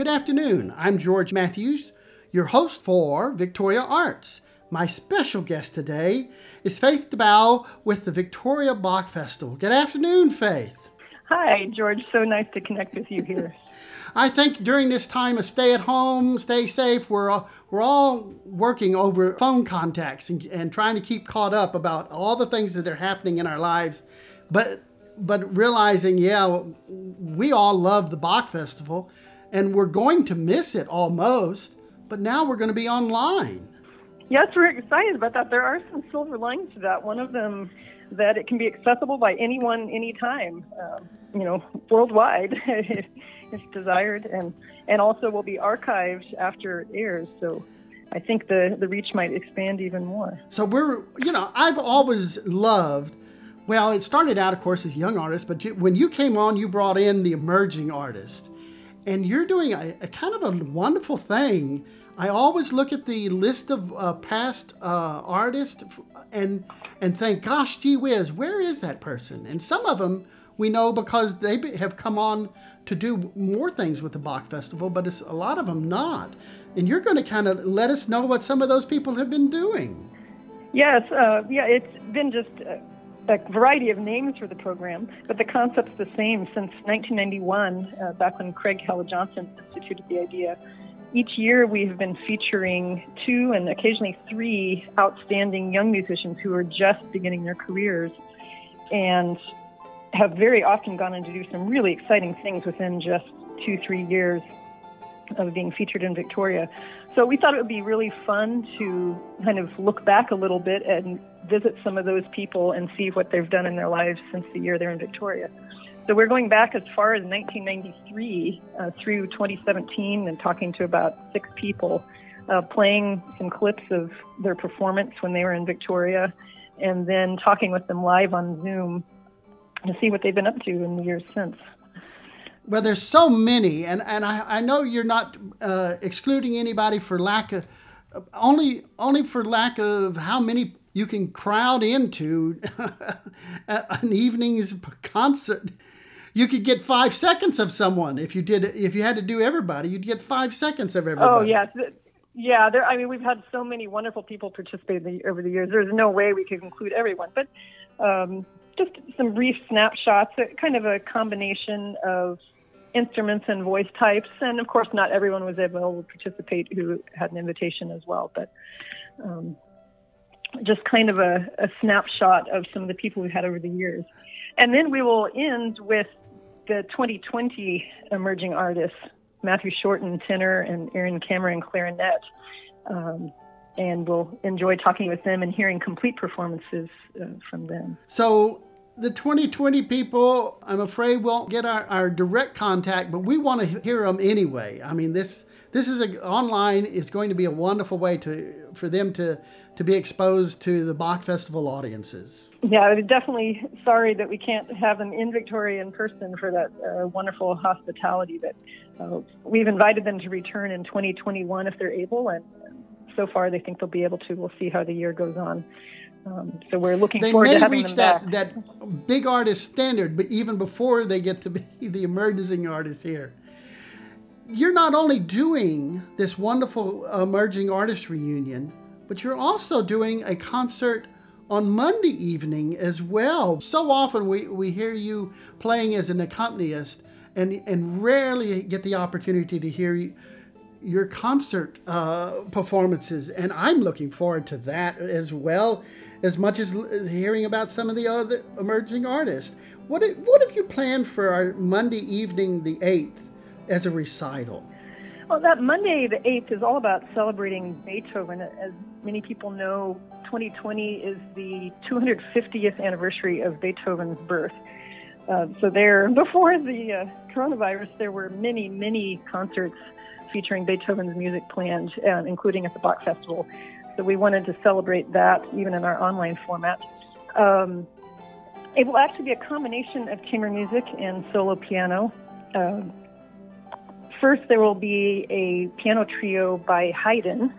Good afternoon. I'm George Matthews, your host for Victoria Arts. My special guest today is Faith DeBow with the Victoria Bach Festival. Good afternoon, Faith. Hi, George. So nice to connect with you here. I think during this time of stay at home, stay safe, we're all, we're all working over phone contacts and, and trying to keep caught up about all the things that are happening in our lives. But but realizing, yeah, we all love the Bach Festival and we're going to miss it almost, but now we're going to be online. Yes, we're excited about that. There are some silver linings to that. One of them that it can be accessible by anyone, anytime, um, you know, worldwide, if desired, and and also will be archived after it airs. So. I think the, the reach might expand even more. So we're, you know, I've always loved well, it started out, of course, as young artists, but you, when you came on, you brought in the emerging artist. And you're doing a, a kind of a wonderful thing. I always look at the list of uh, past uh, artists and and think, gosh, gee whiz, where is that person? And some of them we know because they have come on to do more things with the Bach Festival, but it's a lot of them not. And you're going to kind of let us know what some of those people have been doing. Yes, uh, yeah, it's been just uh, a variety of names for the program, but the concept's the same since 1991, uh, back when Craig Hella Johnson instituted the idea. Each year, we have been featuring two and occasionally three outstanding young musicians who are just beginning their careers and have very often gone on to do some really exciting things within just two, three years of being featured in Victoria. So we thought it would be really fun to kind of look back a little bit and visit some of those people and see what they've done in their lives since the year they're in Victoria. So we're going back as far as 1993 uh, through 2017 and talking to about six people, uh, playing some clips of their performance when they were in Victoria, and then talking with them live on Zoom to see what they've been up to in the years since well, there's so many, and, and I, I know you're not uh, excluding anybody for lack of only only for lack of how many you can crowd into an evening's concert. You could get five seconds of someone if you did if you had to do everybody. You'd get five seconds of everybody. Oh yes, yeah. There, I mean, we've had so many wonderful people participate the, over the years. There's no way we could include everyone, but um, just some brief snapshots, kind of a combination of instruments and voice types. And of course, not everyone was able to participate who had an invitation as well. But um, just kind of a, a, snapshot of some of the people we've had over the years. And then we will end with the 2020 emerging artists Matthew Shorten, tenor, and Aaron Cameron, clarinet. Um, and we'll enjoy talking with them and hearing complete performances uh, from them. So, the 2020 people, I'm afraid, won't get our, our direct contact, but we want to hear them anyway. I mean, this this is a, online is going to be a wonderful way to for them to to be exposed to the Bach Festival audiences. Yeah, I'm definitely sorry that we can't have them in Victoria in person for that uh, wonderful hospitality. But uh, we've invited them to return in 2021 if they're able, and so far they think they'll be able to. We'll see how the year goes on. Um, so we're looking they forward to having reach them that, back. that big artist standard, but even before they get to be the emerging artist here. You're not only doing this wonderful emerging artist reunion, but you're also doing a concert on Monday evening as well. So often we, we hear you playing as an accompanist and, and rarely get the opportunity to hear you, your concert uh, performances. And I'm looking forward to that as well as much as hearing about some of the other emerging artists. What, what have you planned for our Monday evening, the 8th, as a recital? Well, that Monday, the 8th, is all about celebrating Beethoven. As many people know, 2020 is the 250th anniversary of Beethoven's birth. Uh, so there, before the uh, coronavirus, there were many, many concerts featuring Beethoven's music planned, uh, including at the Bach Festival. So we wanted to celebrate that even in our online format. Um, it will actually be a combination of chamber music and solo piano. Uh, first, there will be a piano trio by Haydn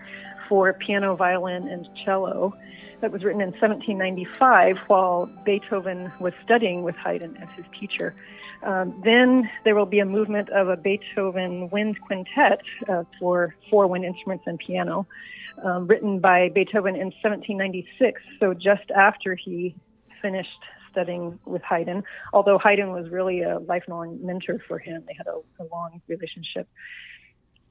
for piano, violin, and cello that was written in 1795 while Beethoven was studying with Haydn as his teacher. Um, then there will be a movement of a Beethoven wind quintet uh, for four wind instruments and piano, um, written by Beethoven in 1796, so just after he finished studying with Haydn, although Haydn was really a lifelong mentor for him. They had a, a long relationship.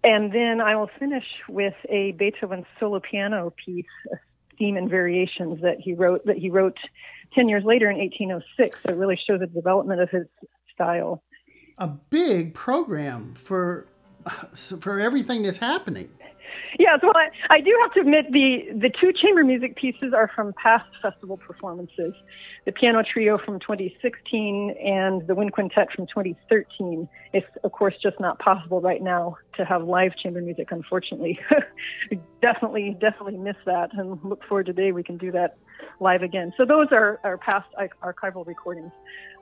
And then I will finish with a Beethoven solo piano piece, a theme and variations that he wrote that he wrote 10 years later in 1806. That really shows the development of his style. A big program for for everything that's happening. Yeah, so I, I do have to admit the the two chamber music pieces are from past festival performances, the piano trio from 2016 and the wind quintet from 2013. It's of course just not possible right now to have live chamber music. Unfortunately, definitely definitely miss that, and look forward to the day we can do that live again. So those are our past archival recordings.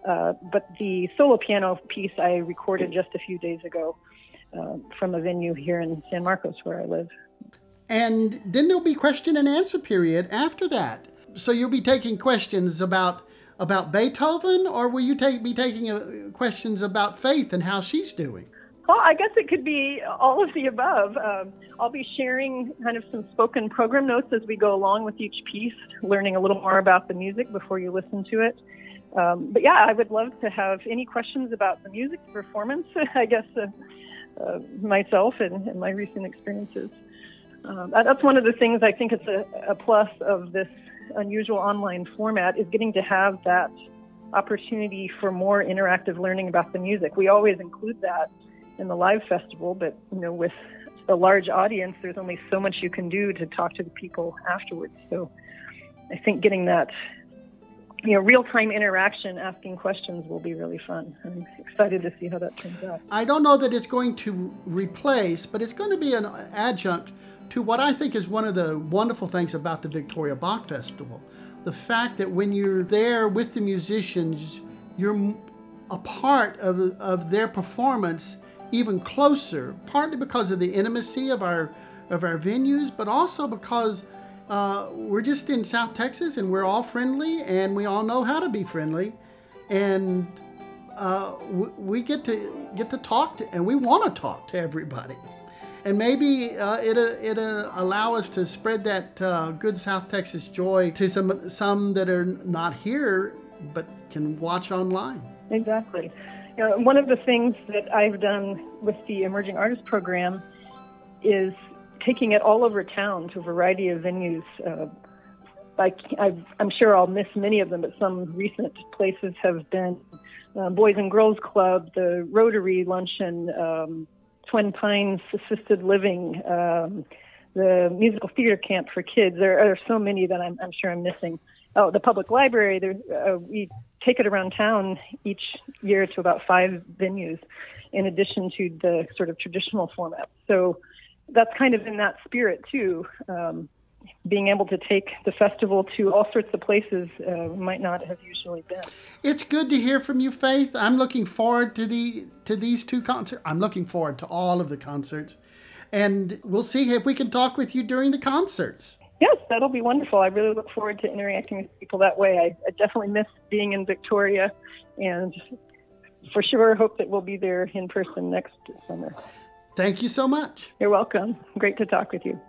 Uh, but the solo piano piece I recorded just a few days ago uh, from a venue here in San Marcos where I live. And then there'll be question and answer period after that. So you'll be taking questions about about Beethoven, or will you take be taking uh, questions about Faith and how she's doing? Well, I guess it could be all of the above. Um, I'll be sharing kind of some spoken program notes as we go along with each piece, learning a little more about the music before you listen to it. Um, but yeah, I would love to have any questions about the music, performance, I guess, uh, uh, myself and, and, my recent experiences. Um, that's one of the things I think it's a, a, plus of this unusual online format is getting to have that opportunity for more interactive learning about the music. We always include that in the live festival, but you know, with a large audience, there's only so much you can do to talk to the people afterwards. So I think getting that you know, real time interaction, asking questions will be really fun. I'm excited to see how that turns out. I don't know that it's going to replace, but it's going to be an adjunct to what I think is one of the wonderful things about the Victoria Bach Festival. The fact that when you're there with the musicians, you're a part of, of their performance even closer, partly because of the intimacy of our, of our venues, but also because uh, we're just in South Texas and we're all friendly and we all know how to be friendly. And uh, we, we, get to get to talk to, and we want to talk to everybody. And maybe uh, it'll, it'll allow us to spread that uh, good South Texas joy to some, some that are not here but can watch online. Exactly. You know, one of the things that I've done with the Emerging Artist Program is taking it all over town to a variety of venues. Uh, I, am sure I'll miss many of them, but some recent places have been uh, Boys and Girls Club, the Rotary Luncheon, um, Twin Pines Assisted Living, um, the Musical Theater Camp for Kids. There are so many that I'm, I'm sure I'm missing. Oh, the public library. There, uh, we take it around town each year to about five venues, in addition to the sort of traditional format. So that's kind of in that spirit too. Um, being able to take the festival to all sorts of places uh, might not have usually been. It's good to hear from you, Faith. I'm looking forward to the to these two concerts. I'm looking forward to all of the concerts, and we'll see if we can talk with you during the concerts. Yes, that'll be wonderful. I really look forward to interacting with people that way. I, I definitely miss being in Victoria, and for sure hope that we'll be there in person next summer. Thank you so much. You're welcome. Great to talk with you.